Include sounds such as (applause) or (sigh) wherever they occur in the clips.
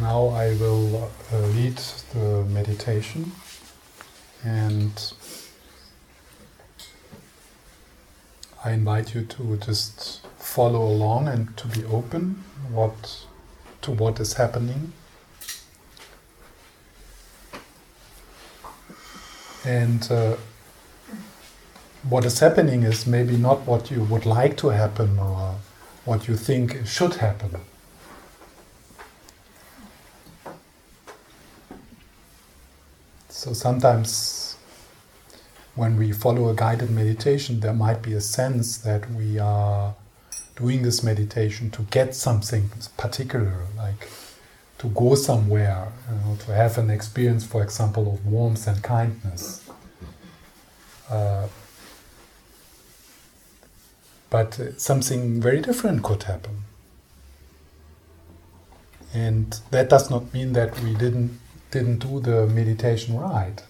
now I will uh, lead the meditation and I invite you to just follow along and to be open what to what is happening. And uh, what is happening is maybe not what you would like to happen or what you think should happen. So sometimes when we follow a guided meditation, there might be a sense that we are doing this meditation to get something particular, like to go somewhere, you know, to have an experience, for example, of warmth and kindness. Uh, but something very different could happen. And that does not mean that we didn't didn't do the meditation right.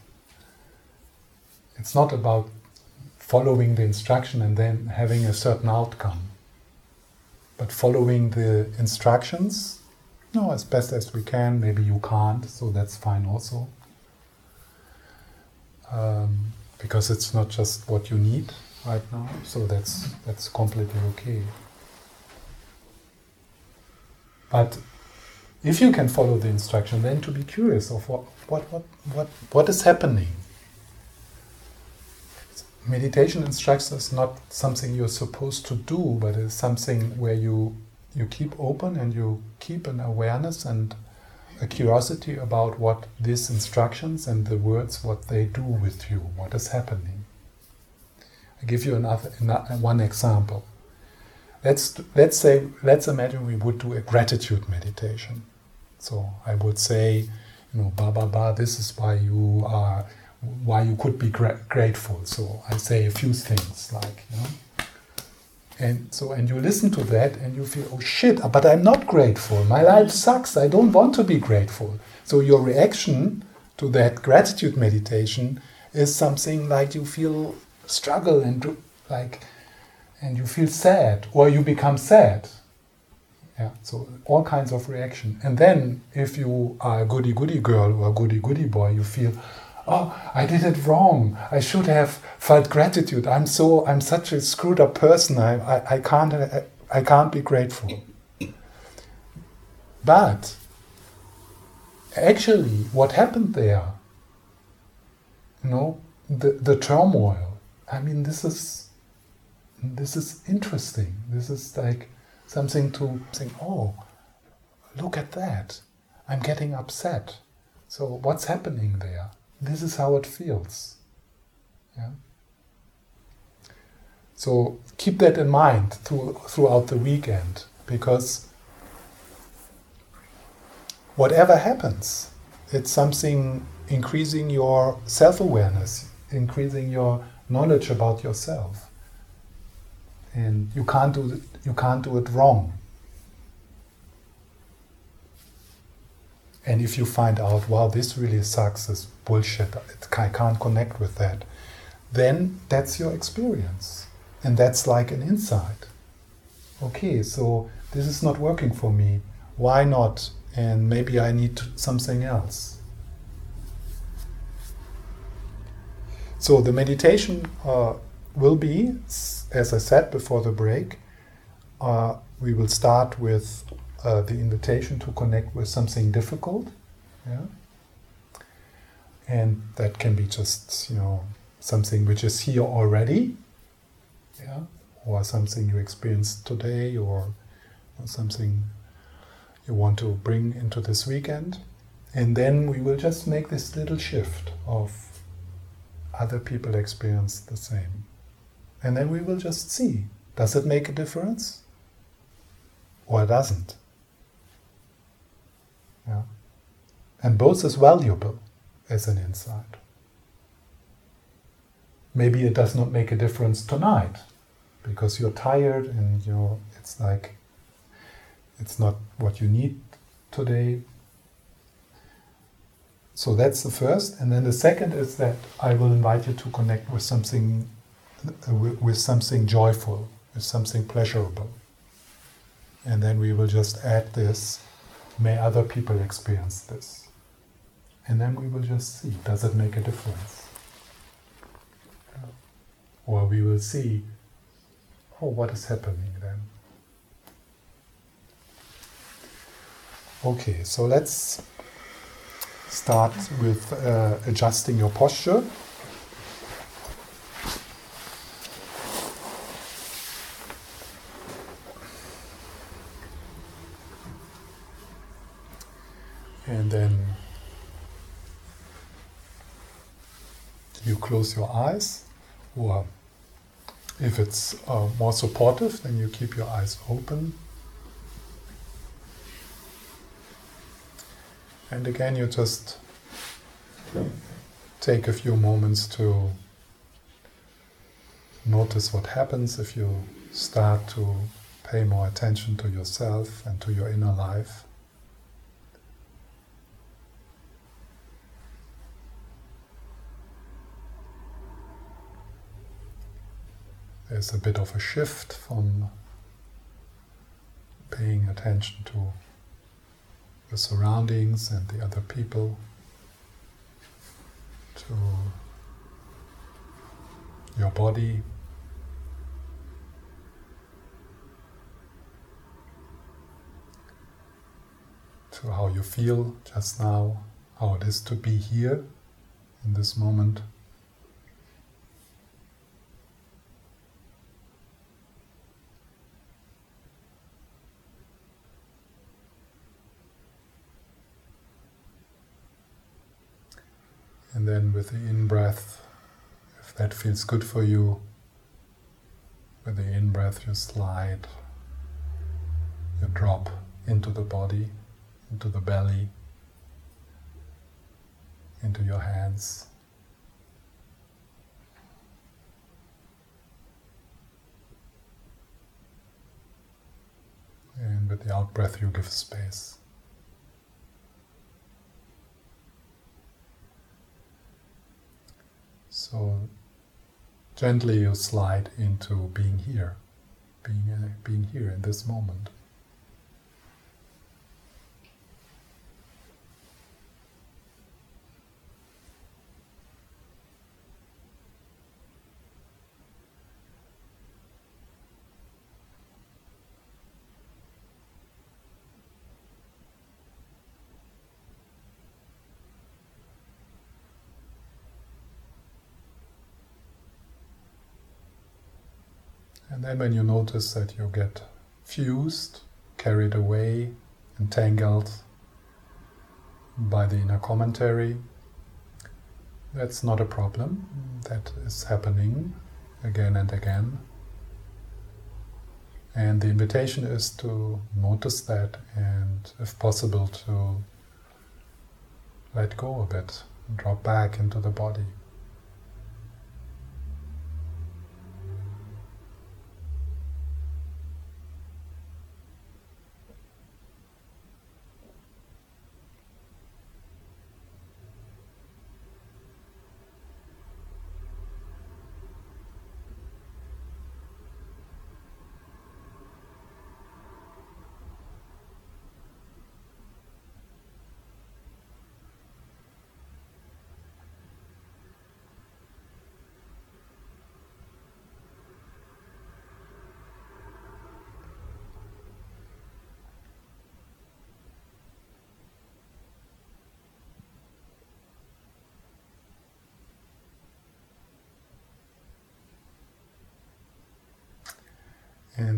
It's not about following the instruction and then having a certain outcome, but following the instructions, know, as best as we can. Maybe you can't, so that's fine also. Um, because it's not just what you need right now, so that's that's completely okay. But if you can follow the instruction, then to be curious of what, what, what, what, what is happening. Meditation instruction is not something you're supposed to do, but it's something where you, you keep open and you keep an awareness and a curiosity about what these instructions and the words, what they do with you, what is happening. I give you another, another one example. Let's, let's say, let's imagine we would do a gratitude meditation. So I would say, you know, ba ba ba. This is why you are, why you could be gra- grateful. So I say a few things like, you know, and so and you listen to that and you feel, oh shit, uh, but I'm not grateful. My life sucks. I don't want to be grateful. So your reaction to that gratitude meditation is something like you feel struggle and like, and you feel sad or you become sad yeah, so all kinds of reaction. And then if you are a goody goody girl or a goody goody boy, you feel, oh, I did it wrong. I should have felt gratitude. I'm so I'm such a screwed up person. I, I, I can't I, I can't be grateful. But actually what happened there, you know, the, the turmoil, I mean this is this is interesting. This is like something to think, oh, look at that. I'm getting upset. So what's happening there? This is how it feels. Yeah. So keep that in mind through, throughout the weekend because whatever happens, it's something increasing your self awareness, increasing your knowledge about yourself. And you can't do you can't do it wrong. And if you find out, wow, this really sucks, this bullshit, I can't connect with that, then that's your experience. And that's like an insight. Okay, so this is not working for me. Why not? And maybe I need something else. So the meditation uh, will be, as I said before the break, uh, we will start with uh, the invitation to connect with something difficult. Yeah? And that can be just, you know, something which is here already, yeah, or something you experienced today, or, or something you want to bring into this weekend. And then we will just make this little shift of other people experience the same. And then we will just see does it make a difference? or it doesn't. Yeah. And both is valuable as an insight. Maybe it does not make a difference tonight because you're tired and you're it's like it's not what you need today. So that's the first, and then the second is that I will invite you to connect with something with something joyful, with something pleasurable and then we will just add this may other people experience this? And then we will just see does it make a difference? Or we will see, oh, what is happening then? Okay, so let's start with uh, adjusting your posture. And then you close your eyes, or if it's uh, more supportive, then you keep your eyes open. And again, you just take a few moments to notice what happens if you start to pay more attention to yourself and to your inner life. There's a bit of a shift from paying attention to the surroundings and the other people to your body. To how you feel just now, how it is to be here in this moment. And then with the in breath, if that feels good for you, with the in breath, you slide, you drop into the body, into the belly, into your hands. And with the out breath, you give space. So gently you slide into being here, being, uh, being here in this moment. And then when you notice that you get fused, carried away, entangled by the inner commentary, that's not a problem. That is happening again and again. And the invitation is to notice that and, if possible, to let go a bit, drop back into the body.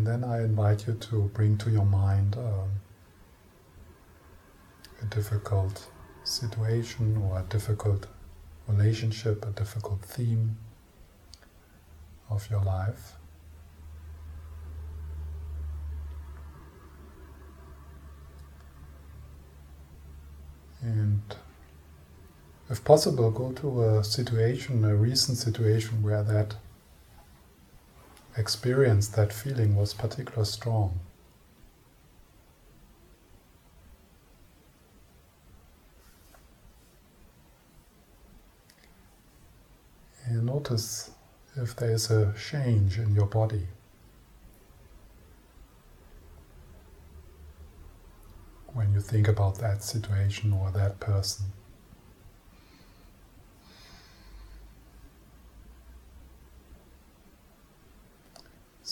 And then I invite you to bring to your mind um, a difficult situation or a difficult relationship, a difficult theme of your life. And if possible, go to a situation, a recent situation where that experience, that feeling was particularly strong. And notice if there is a change in your body. When you think about that situation or that person.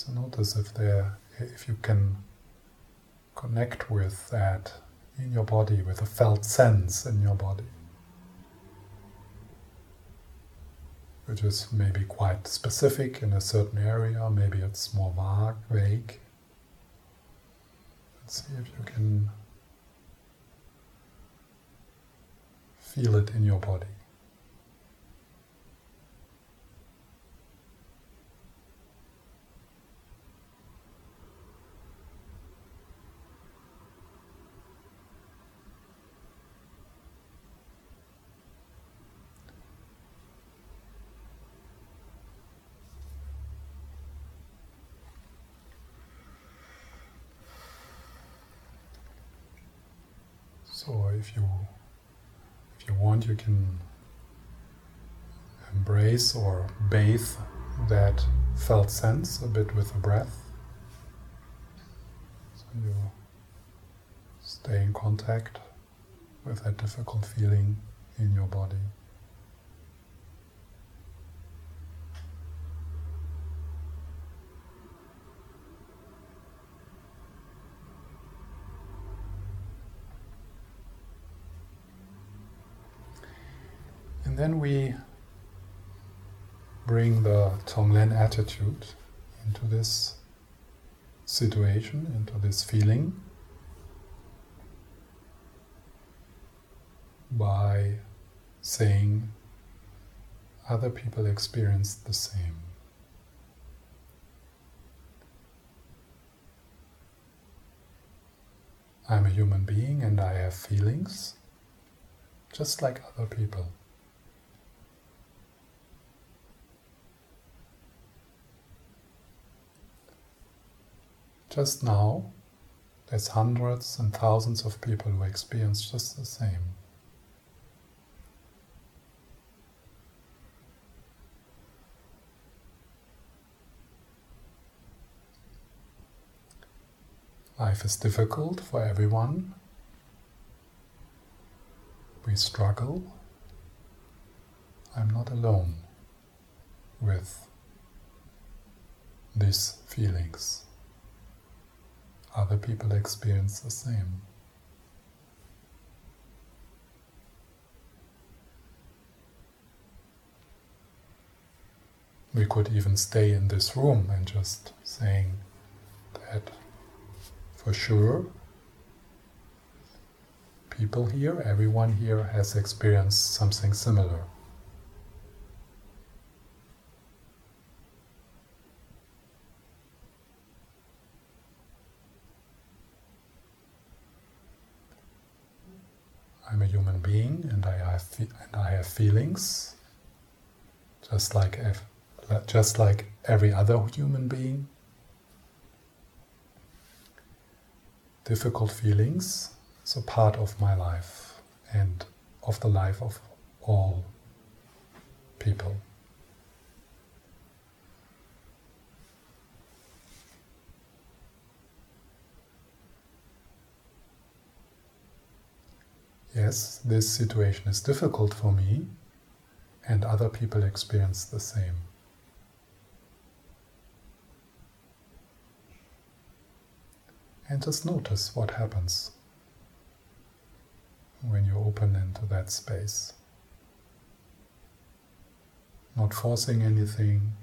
So notice if there, if you can connect with that in your body, with a felt sense in your body, which is maybe quite specific in a certain area, maybe it's more vague. vague. Let's see if you can feel it in your body. So if you you can embrace or bathe that felt sense a bit with the breath. So you stay in contact with that difficult feeling in your body. And then we bring the Tonglen attitude into this situation, into this feeling, by saying, other people experience the same. I'm a human being and I have feelings just like other people. Just now, there's hundreds and thousands of people who experience just the same. Life is difficult for everyone. We struggle. I'm not alone with these feelings other people experience the same. We could even stay in this room and just saying that for sure people here, everyone here has experienced something similar. I'm a human being and I have and I feelings, just like just like every other human being. Difficult feelings a part of my life and of the life of all people. Yes, this situation is difficult for me, and other people experience the same. And just notice what happens when you open into that space. Not forcing anything,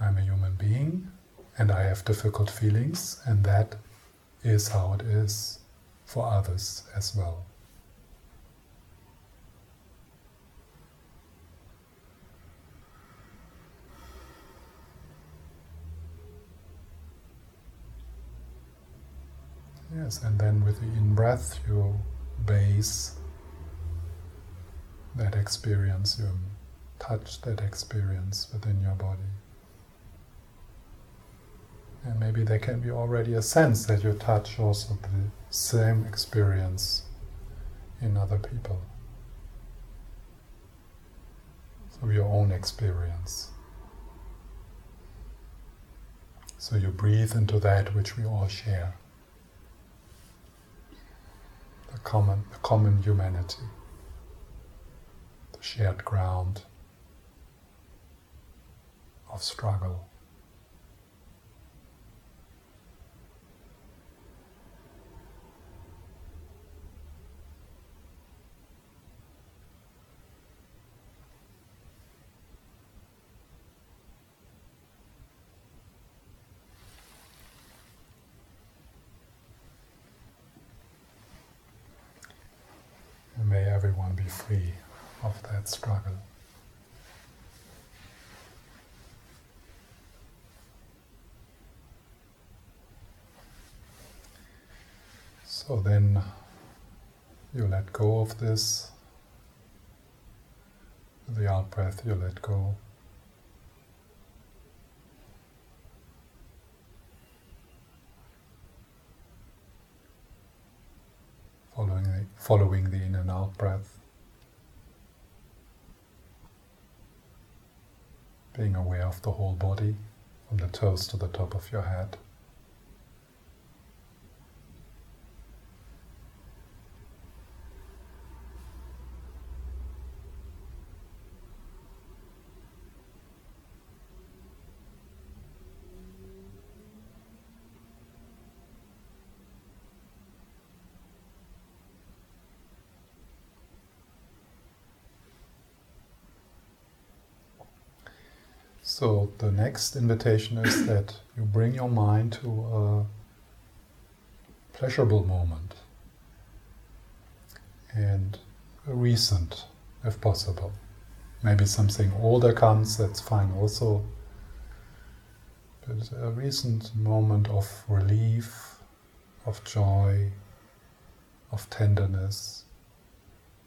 I'm a human being and I have difficult feelings, and that is how it is for others as well. Yes, and then with the in breath, you base that experience, you touch that experience within your body. And maybe there can be already a sense that you touch also the same experience in other people. Of your own experience. So you breathe into that which we all share. The common, the common humanity, the shared ground of struggle. That struggle. So then you let go of this. The out breath, you let go. Following the, following the in and out breath. Being aware of the whole body, from the toes to the top of your head. So the next invitation is that you bring your mind to a pleasurable moment and a recent, if possible. Maybe something older comes, that's fine also. But a recent moment of relief, of joy, of tenderness,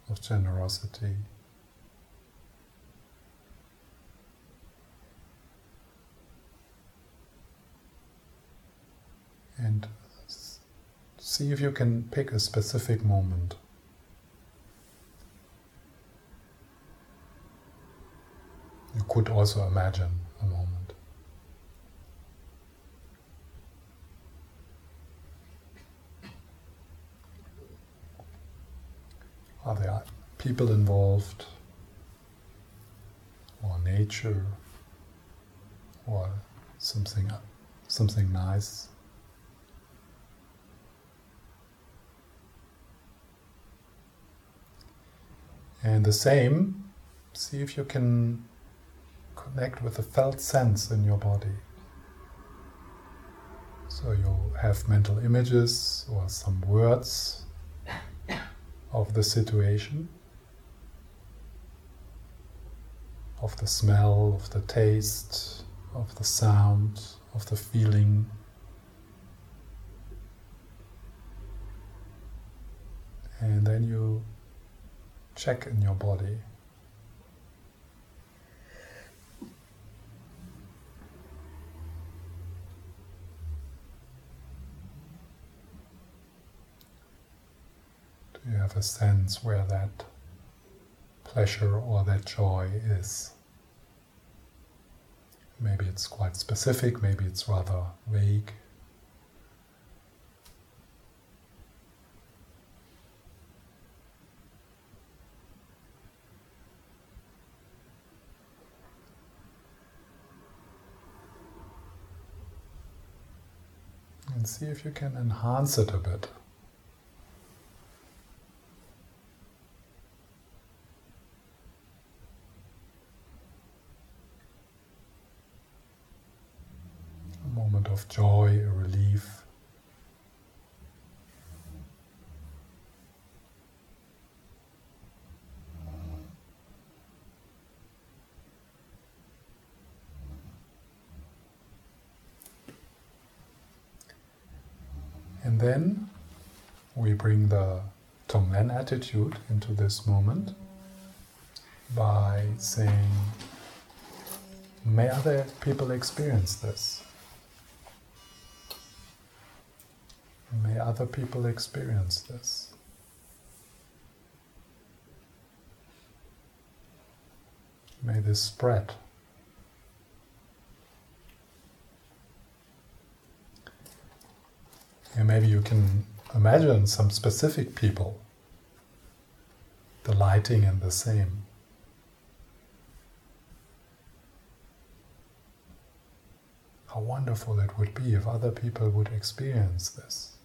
of generosity. And see if you can pick a specific moment. You could also imagine a moment. Are there people involved, or nature, or something, something nice? And the same, see if you can connect with the felt sense in your body. So you'll have mental images or some words of the situation, of the smell, of the taste, of the sound, of the feeling. And then you check in your body. Do you have a sense where that pleasure or that joy is? Maybe it's quite specific, maybe it's rather vague. and see if you can enhance it a bit. A moment of joy, a relief. And then we bring the Tonglen attitude into this moment by saying, May other people experience this. May other people experience this. May this spread. And maybe you can imagine some specific people delighting in the same. How wonderful it would be if other people would experience this.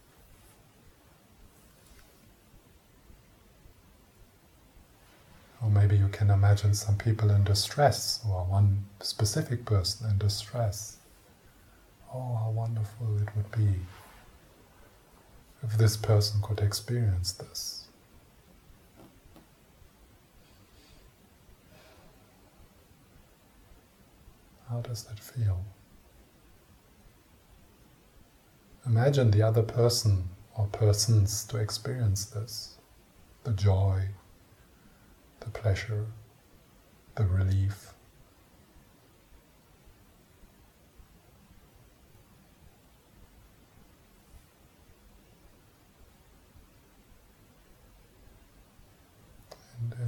Or maybe you can imagine some people in distress, or one specific person in distress. Oh, how wonderful it would be if this person could experience this. How does that feel? Imagine the other person or persons to experience this the joy, the pleasure, the relief.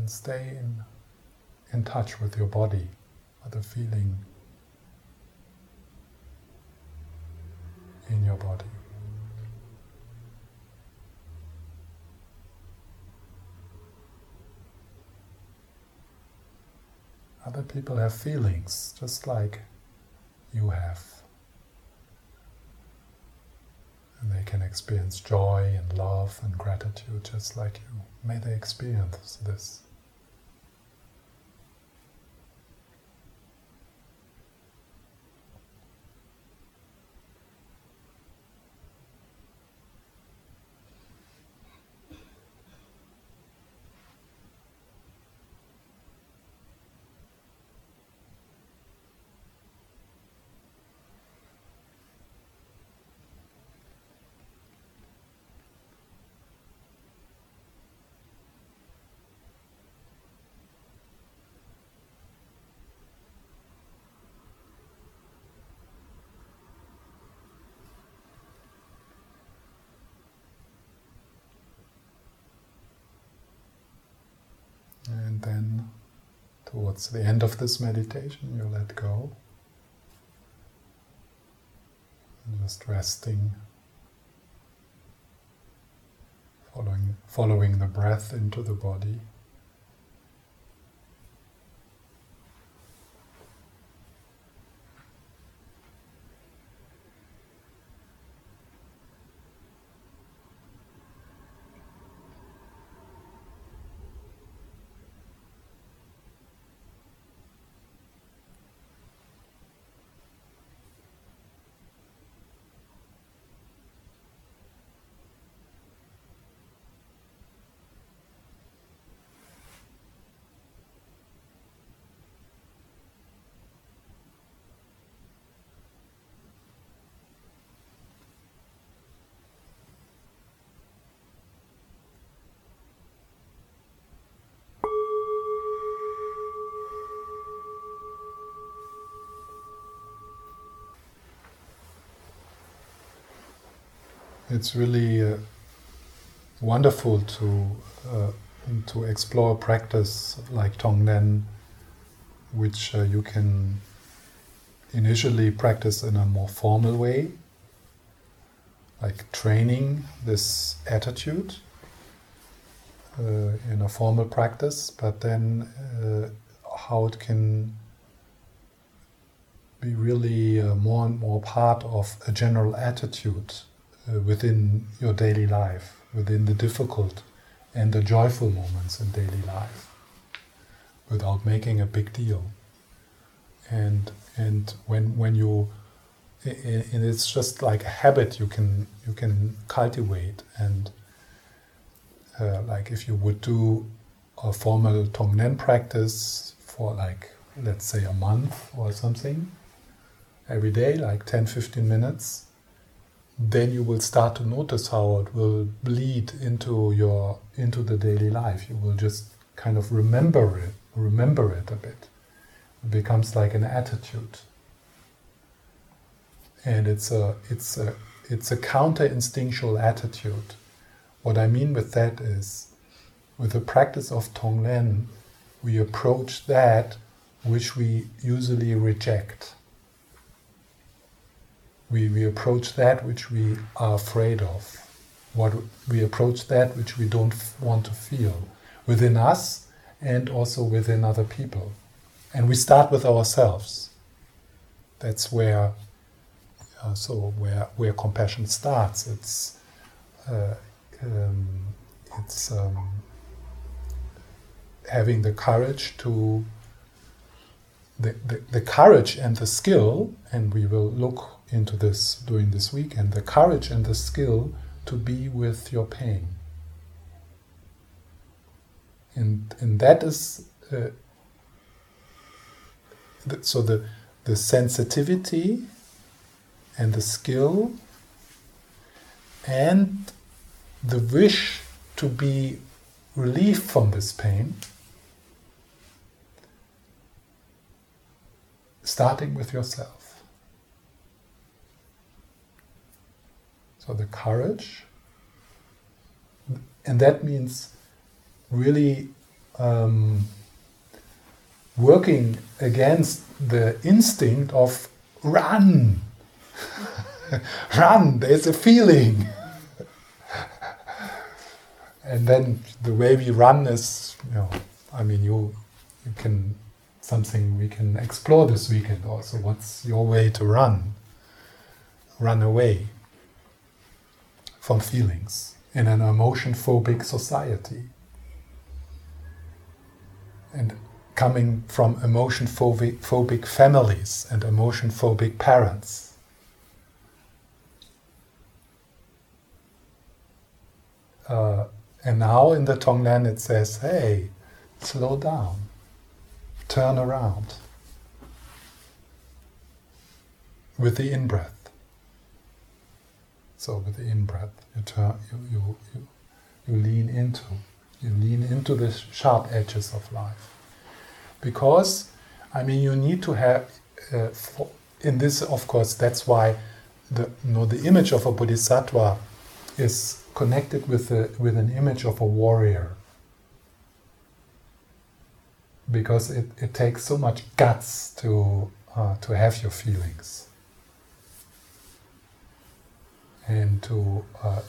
And, stay in, in touch with your body, with the feeling in your body. Other people have feelings just like you have. And they can experience joy and love and gratitude just like you. May they experience this. And then, towards the end of this meditation, you let go. Just resting, following, following the breath into the body. It's really uh, wonderful to uh, to explore practice like Tonglen, which uh, you can initially practice in a more formal way, like training this attitude uh, in a formal practice, but then uh, how it can be really uh, more and more part of a general attitude uh, within your daily life, within the difficult and the joyful moments in daily life, without making a big deal. And and when when you and it's just like a habit you can you can cultivate and uh, like if you would do a formal Tonglen practice for like let's say a month or something every day like 10 15 minutes then you will start to notice how it will bleed into your into the daily life. You will just kind of remember it, remember it a bit. It becomes like an attitude, and it's a it's a it's a counter instinctual attitude. What I mean with that is, with the practice of Tonglen, we approach that which we usually reject we, we approach that which we are afraid of. What we approach that which we don't want to feel within us and also within other people. And we start with ourselves. That's where uh, so where where compassion starts. It's uh, um, it's um, having the courage to the, the, the courage and the skill, and we will look into this during this week and the courage and the skill to be with your pain. And, and that is, uh, the, so the, the sensitivity and the skill and the wish to be relieved from this pain starting with yourself. So the courage, and that means really um, working against the instinct of run, (laughs) run, there's a feeling. (laughs) and then the way we run is, you know, I mean, you, you can something we can explore this weekend also. What's your way to run? Run away from feelings in an emotion phobic society. And coming from emotion phobic, families and emotion phobic parents. Uh, and now in the Tonglen it says, hey, slow down turn around with the in breath. So with the in breath, you turn, you, you, you, you lean into, you lean into the sharp edges of life, because I mean you need to have. Uh, for, in this, of course, that's why the you know, the image of a bodhisattva is connected with a, with an image of a warrior because it, it takes so much guts to uh, to have your feelings and to uh,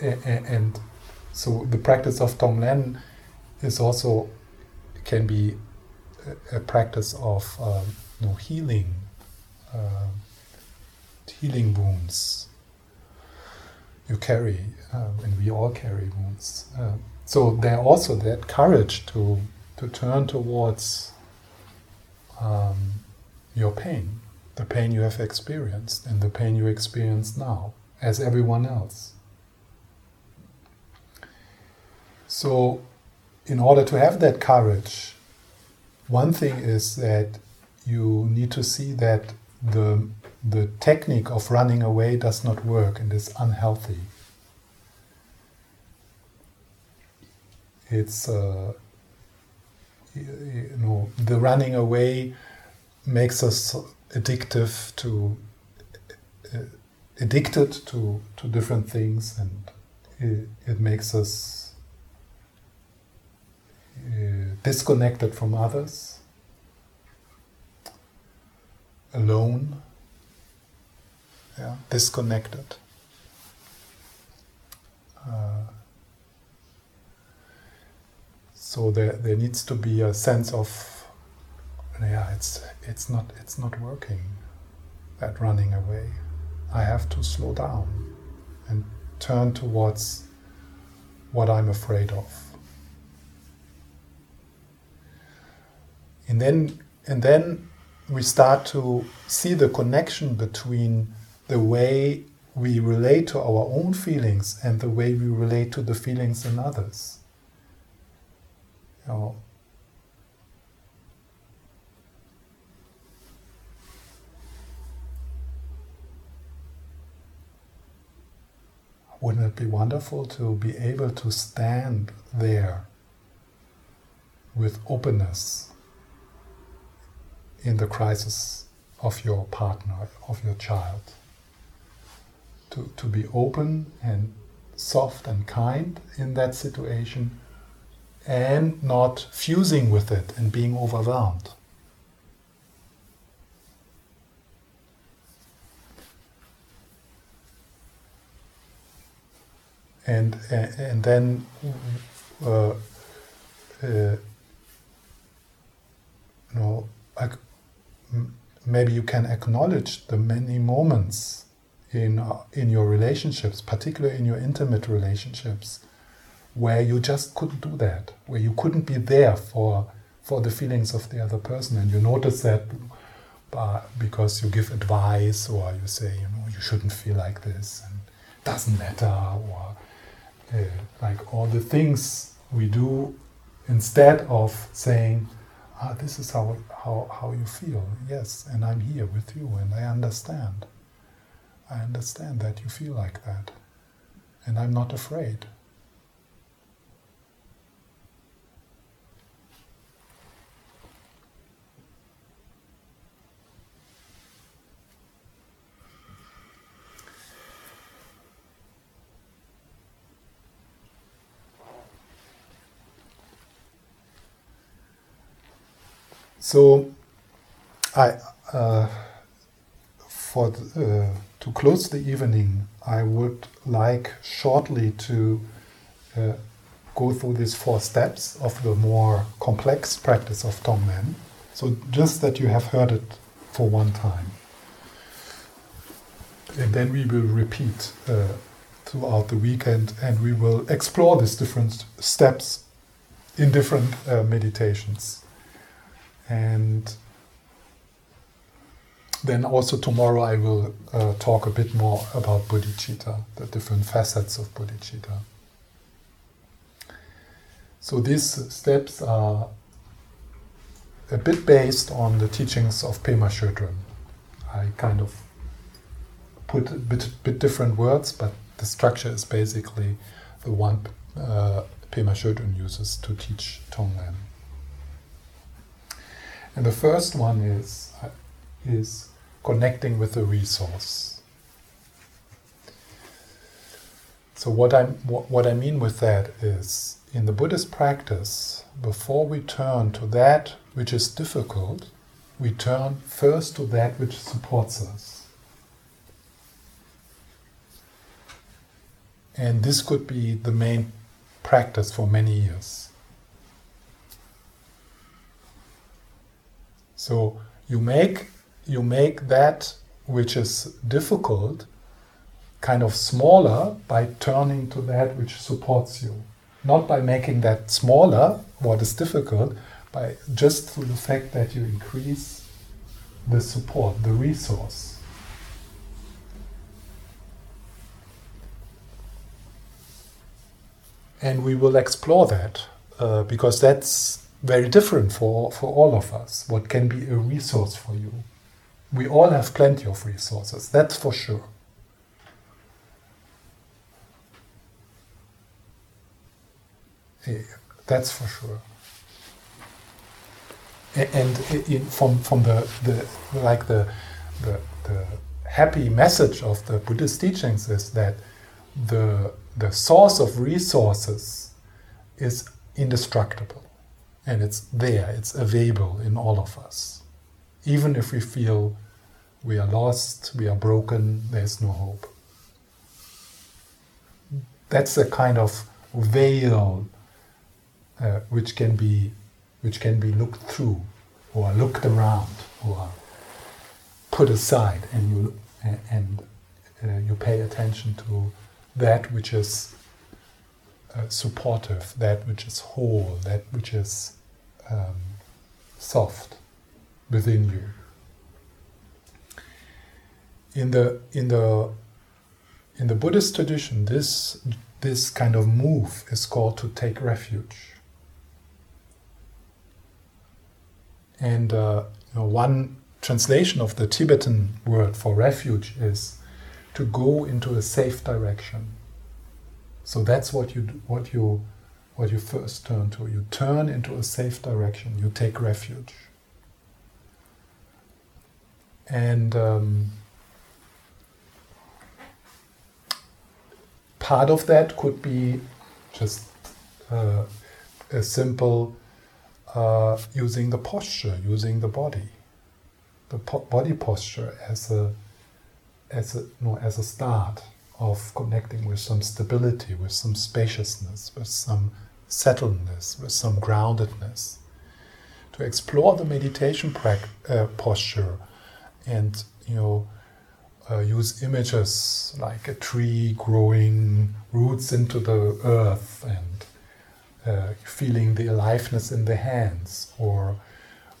and so the practice of Tonglen is also can be a, practice of um, you know, healing uh, healing wounds. You carry uh, and we all carry wounds. Uh, so there also that courage to to turn towards um, your pain, the pain you have experienced, and the pain you experience now, as everyone else. So, in order to have that courage, one thing is that you need to see that the, the technique of running away does not work and is unhealthy. It's uh, you know, the running away makes us addictive to addicted to to different things, and it, it makes us uh, disconnected from others, alone, yeah, disconnected. Uh, so there, there needs to be a sense of, yeah, it's it's not it's not working. That running away, I have to slow down and turn towards what I'm afraid of. And then and then we start to see the connection between the way we relate to our own feelings and the way we relate to the feelings in others know, wouldn't it be wonderful to be able to stand there with openness in the crisis of your partner, of your child? To, to be open and soft and kind in that situation and not fusing with it and being overwhelmed. And and then uh, uh, you know, maybe you can acknowledge the many moments in uh, in your relationships, particularly in your intimate relationships, where you just couldn't do that, where you couldn't be there for for the feelings of the other person, and you notice that uh, because you give advice or you say, you know, you shouldn't feel like this, and doesn't matter, or uh, like all the things we do instead of saying, ah, this is how, how, how you feel. Yes, and I'm here with you, and I understand. I understand that you feel like that, and I'm not afraid. So, I uh, for the, uh, to close the evening, I would like shortly to uh, go through these four steps of the more complex practice of Tonglen. So, just that you have heard it for one time, and then we will repeat uh, throughout the weekend, and we will explore these different steps in different uh, meditations. And then also tomorrow I will uh, talk a bit more about bodhicitta, the different facets of bodhicitta. So these steps are a bit based on the teachings of Pema Chodron. I kind of put a bit, bit different words, but the structure is basically the one uh, Pema Chodron uses to teach Tonglen. And the first one is, uh, is connecting with the resource. So what I what I mean with that is in the Buddhist practice, before we turn to that which is difficult, we turn first to that which supports us. And this could be the main practice for many years. So you make you make that which is difficult kind of smaller by turning to that which supports you. Not by making that smaller, what is difficult, by just through the fact that you increase the support, the resource. And we will explore that uh, because that's very different for, for all of us, what can be a resource for you. We all have plenty of resources, that's for sure. Yeah, that's for sure. And uh, in, from, from the, the like the, the, the happy message of the Buddhist teachings is that the, the source of resources is indestructible and it's there, it's available in all of us. Even if we feel we are lost, we are broken, there's no hope. That's a kind of veil uh, which can be which can be looked through or looked around or put aside and you and uh, you pay attention to that which is uh, supportive, that which is whole, that which is um, soft within you. In the in the in the Buddhist tradition, this this kind of move is called to take refuge. And uh, you know, one translation of the Tibetan word for refuge is to go into a safe direction. So that's what you what you what you first turn to. You turn into a safe direction, you take refuge. And um, part of that could be just uh, a simple uh, using the posture, using the body, the po- body posture as a as a as a start of connecting with some stability, with some spaciousness, with some settledness, with some groundedness. To explore the meditation uh, posture and, you know, uh, use images like a tree growing roots into the earth and uh, feeling the aliveness in the hands or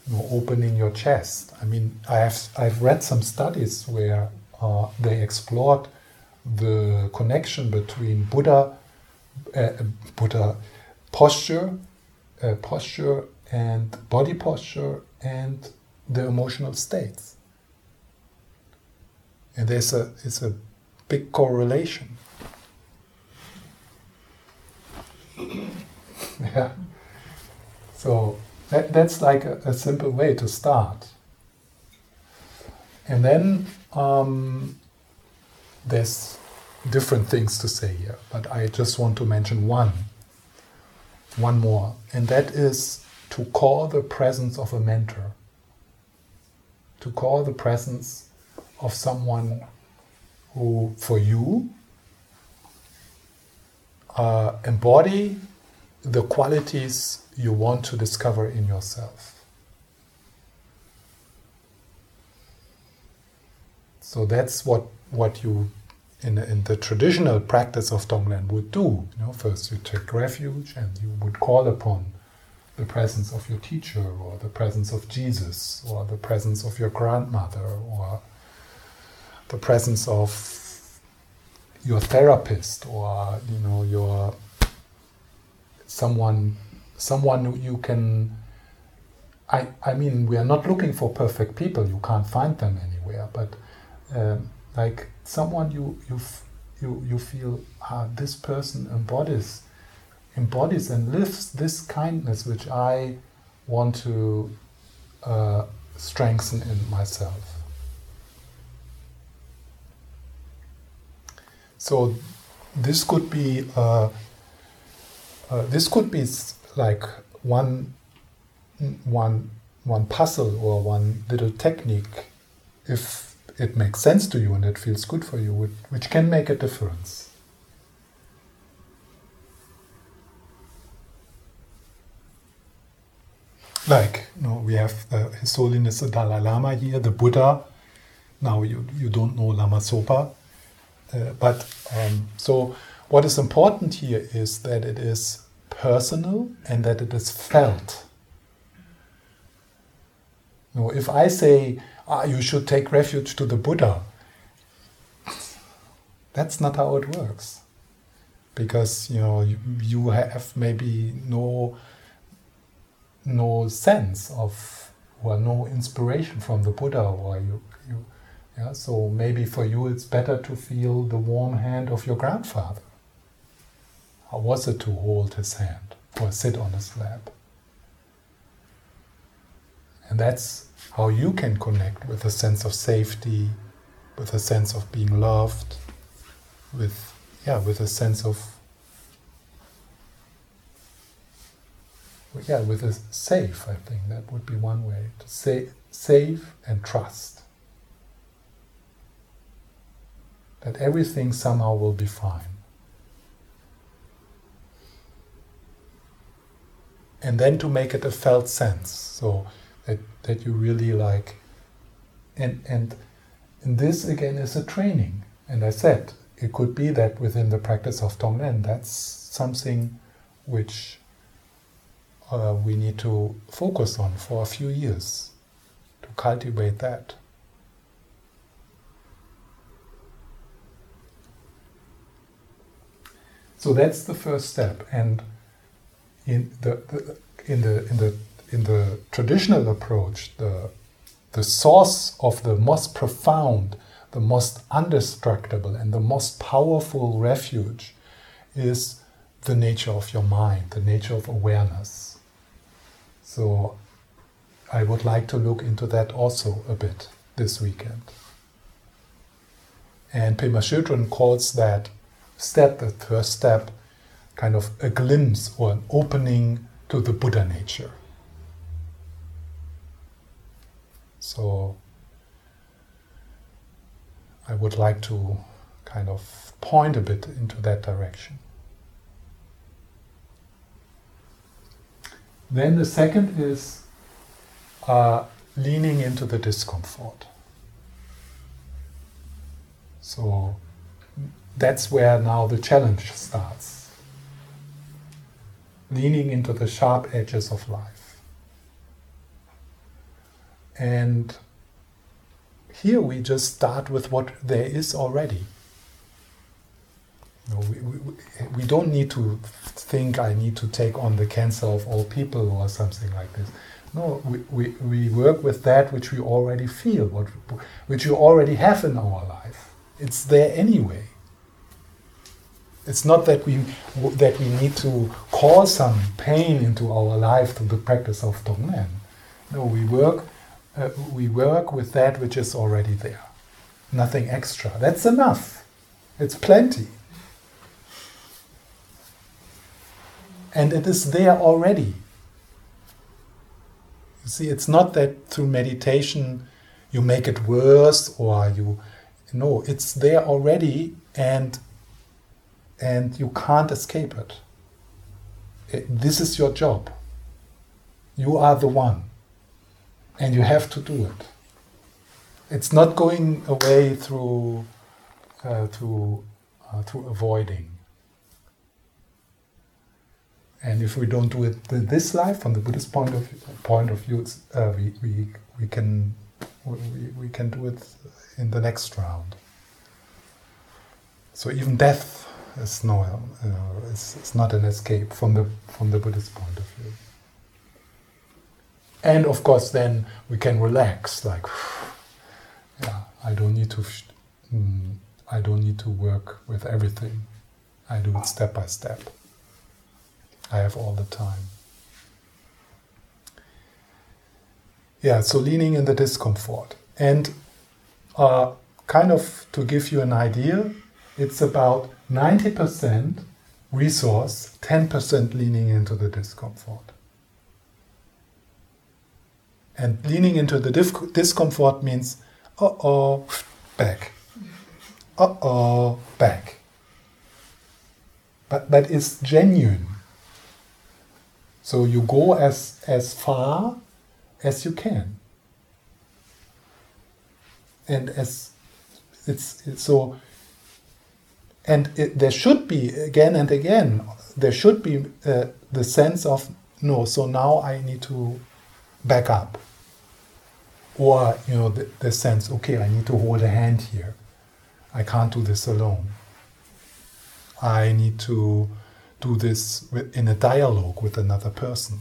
you know, opening your chest. I mean, I have I've read some studies where uh, they explored the connection between Buddha, uh, Buddha posture, uh, posture and body posture and the emotional states. And there's a it's a big correlation. (coughs) yeah. So that, that's like a, a, simple way to start. And then um, there's different things to say here, but I just want to mention one, one more, and that is to call the presence of a mentor, to call the presence of someone who, for you, uh, embody the qualities you want to discover in yourself. So that's what, what you, in, in the traditional practice of Tonglen, would do. You know, first you take refuge and you would call upon the presence of your teacher or the presence of Jesus or the presence of your grandmother or the presence of your therapist or you know your someone someone you can I, I mean we are not looking for perfect people you can't find them anywhere but um, like someone you you you you feel ah, this person embodies embodies and lives this kindness which I want to uh, strengthen in myself. So this could be uh, uh, this could be like one one one puzzle or one little technique if it makes sense to you and it feels good for you, which, can make a difference. Like, you know, we have uh, His Holiness the Dalai Lama here, the Buddha. Now you, you don't know Lama Sopa. uh, but um, so what is important here is that it is personal and that it is felt. You know, if I say ah, you should take refuge to the Buddha, that's not how it works, because you know you, have maybe no no sense of or no inspiration from the Buddha, or you you yeah, so maybe for you it's better to feel the warm hand of your grandfather. How was it to hold his hand or sit on his lap? And that's how you can connect with a sense of safety, with a sense of being loved, with yeah, with a sense of yeah, with a safe, I think that would be one way to say safe and trust. that everything somehow will be fine. And then to make it a felt sense, so that, that you really like, and, and, and this again is a training. And I said, it could be that within the practice of Tonglen, that's something which uh, we need to focus on for a few years to cultivate that. So that's the first step. And in the, the in the in the in the traditional approach, the the source of the most profound, the most indestructible, and the most powerful refuge is the nature of your mind, the nature of awareness. So I would like to look into that also a bit this weekend. And Pema Chodron calls that step, the first step, kind of a glimpse or an opening to the Buddha nature. So I would like to kind of point a bit into that direction. Then the second is uh, leaning into the discomfort. So that's where now the challenge starts. Leaning into the sharp edges of life. And here we just start with what there is already. We, we, we don't need to think I need to take on the cancer of all people or something like this. No, we, we, we work with that which we already feel, what, which we already have in our life. It's there anyway. It's not that we that we need to cause some pain into our life through the practice of Tonglen. No, we work uh, we work with that which is already there. Nothing extra. That's enough. It's plenty. And it is there already. You see, it's not that through meditation you make it worse or you no, it's there already and and you can't escape it. it. This is your job. You are the one. And you have to do it. It's not going away through uh, through uh, through avoiding. And if we don't do it in this life, from the Buddhist point of point of view, uh, we, we we can we, we can do it in the next round. So even death is no, know, it's, it's not an escape from the from the Buddhist point of view. And of course, then we can relax, like, (sighs) yeah, I don't need to, mm, I don't need to work with everything. I do it step by step. I have all the time. Yeah, so leaning in the discomfort. And uh, kind of to give you an idea, it's about 90% resource, 10% leaning into the discomfort. And leaning into the discomfort means, uh oh, back. Uh oh, back. But, but it's genuine. So you go as, as far as you can. And as it's, it's so, and it, there should be again and again, there should be uh, the sense of no, so now I need to back up. Or, you know, the, the sense, okay, I need to hold a hand here. I can't do this alone. I need to do this in a dialogue with another person.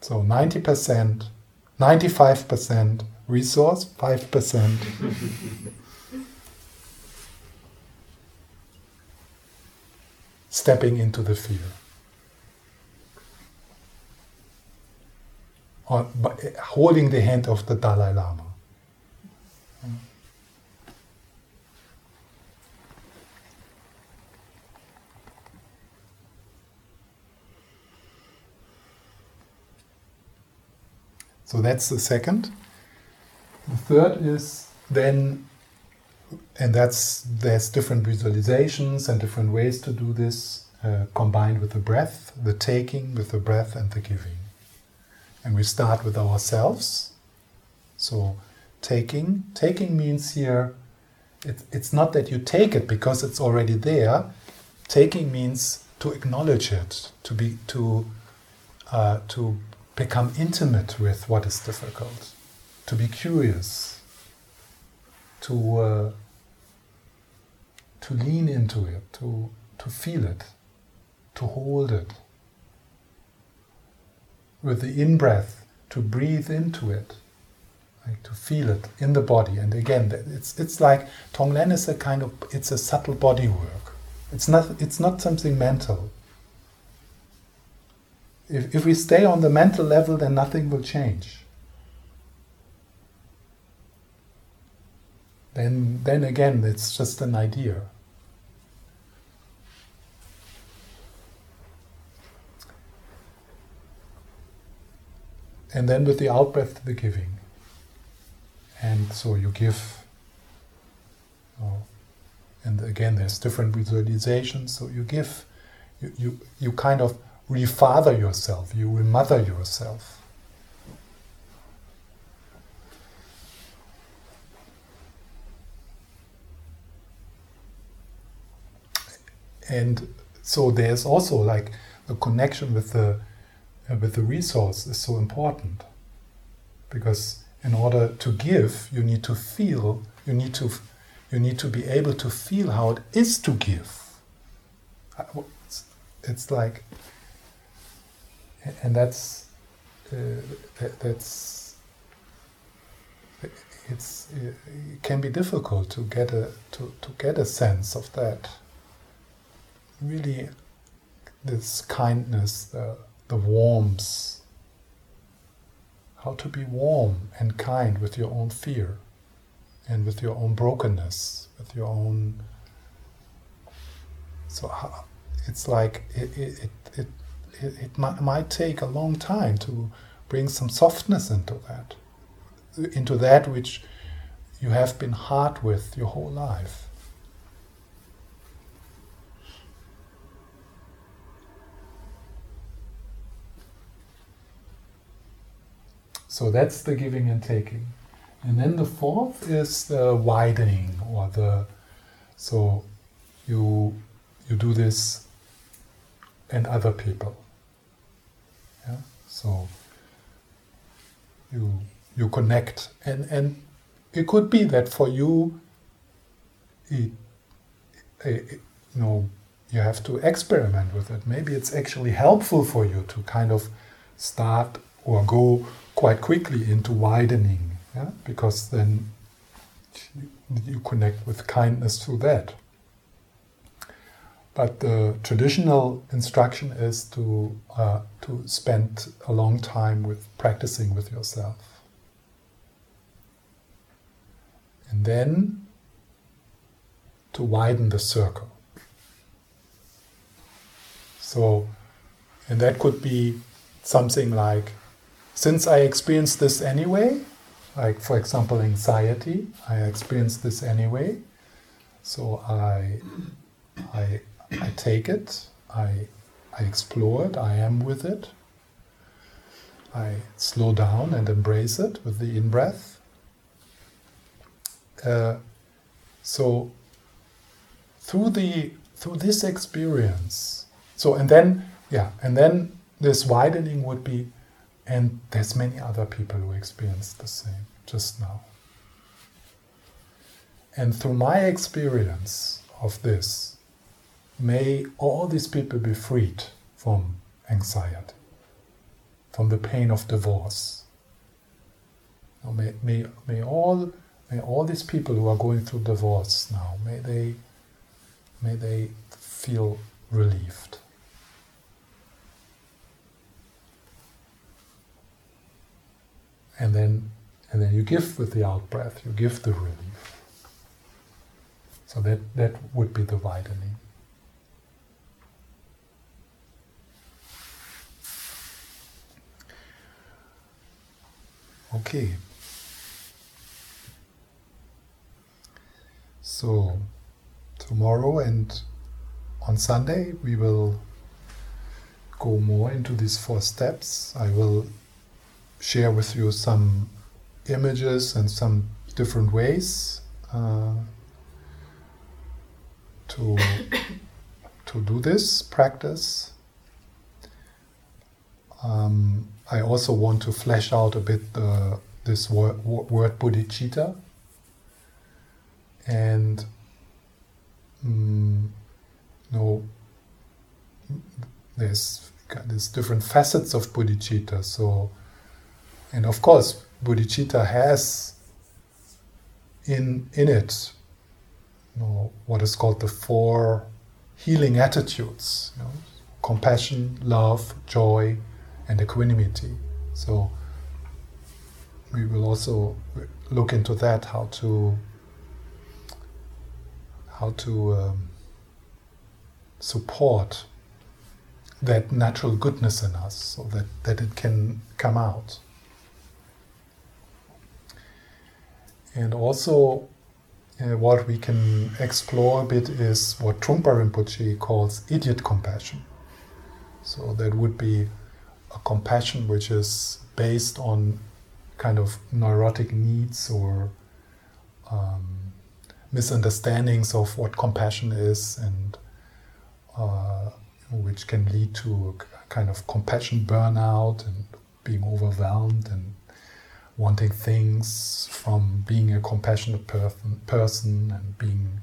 So 90%, 95% resource, 5% (laughs) stepping into the fear. Or holding the hand of the Dalai Lama. So that's the second. The third is then, and that's there's different visualizations and different ways to do this, uh, combined with the breath, the taking with the breath and the giving. And we start with ourselves. So taking, taking means here, it, it's not that you take it because it's already there. Taking means to acknowledge it, to be to uh, to become intimate with what is difficult, to be curious, to uh, to lean into it, to to feel it, to hold it. With the in breath, to breathe into it, like to feel it in the body. And again, it's it's like Tonglen is a kind of it's a subtle body work. It's not it's not something mental if, if we stay on the mental level, then nothing will change. Then, then again, it's just an idea. And then with the out breath, the giving. and so you give. Oh, and again, there's different visualizations. So you give, you, you, you kind of refather yourself, you remother yourself. And so there's also like the connection with the with the resource is so important because in order to give, you need to feel, you need to you need to be able to feel how it is to give. It's, it's like, and that's uh, that, that's it's it can be difficult to get a to, to get a sense of that. Really, this kindness, the the warmth. How to be warm and kind with your own fear and with your own brokenness, with your own. So it's like it, it, it, it, it might, might take a long time to bring some softness into that, into that which you have been hard with your whole life. So that's the giving and taking. And then the fourth is the widening or the so you you do this and other people. Yeah? So you you connect and and it could be that for you it, it, you know you have to experiment with it. Maybe it's actually helpful for you to kind of start or go quite quickly into widening yeah? because then you connect with kindness through that. But the traditional instruction is to uh, to spend a long time with practicing with yourself, and then to widen the circle. So, and that could be something like, since I experience this anyway, like for example anxiety i experience this anyway. So i i i take it. I i explore it. I am with it. I slow down and embrace it with the in breath uh, so through the through this experience so and then yeah and then this widening would be and there's many other people who experience the same just now. And through my experience of this, may all these people be freed from anxiety, from the pain of divorce. May, may, may, all, may all these people who are going through divorce now, may they, may they feel relieved. And then and then you give with the out breath, you give the relief. So that, that would be the widening. Okay. So tomorrow and on Sunday we will go more into these four steps. I will share with you some images and some different ways uh, to (coughs) to do this practice. Um, I also want to flesh out a bit uh, this word, word bodhicitta and um, you know, there's there's different facets of bodhicitta. So and of course, bodhicitta has in, in it you know, what is called the four healing attitudes you know, compassion, love, joy, and equanimity. So we will also look into that how to how to um, support that natural goodness in us so that, that it can come out. And also uh, what we can explore a bit is what Trungpa Rinpoche calls idiot compassion. So that would be a compassion which is based on kind of neurotic needs or um, misunderstandings of what compassion is, and uh, which can lead to a kind of compassion burnout and being overwhelmed and wanting things from being a compassionate person, and being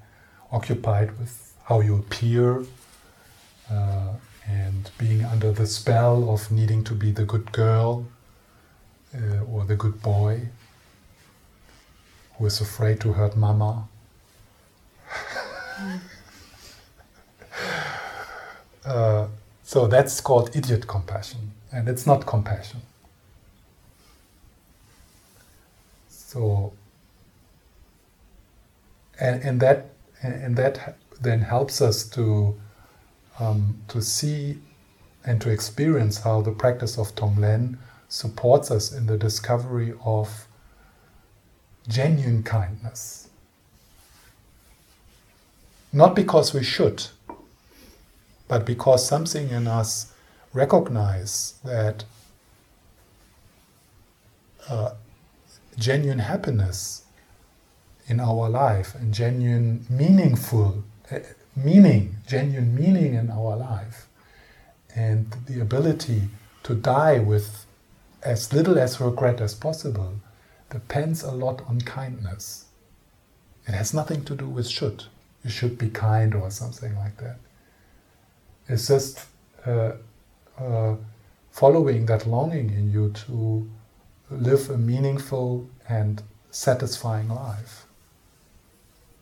occupied with how you appear uh, and being under the spell of needing to be the good girl uh, or the good boy who is afraid to hurt mama. (laughs) uh, so that's called idiot compassion, and it's not compassion. So, and, and that and that then helps us to um, to see and to experience how the practice of Tonglen supports us in the discovery of genuine kindness. Not because we should, but because something in us recognize that uh, genuine happiness in our life and genuine meaningful uh, meaning, genuine meaning in our life, and the ability to die with as little as regret as possible depends a lot on kindness. It has nothing to do with should. You should be kind or something like that. It's just uh, uh, following that longing in you to live a meaningful and satisfying life.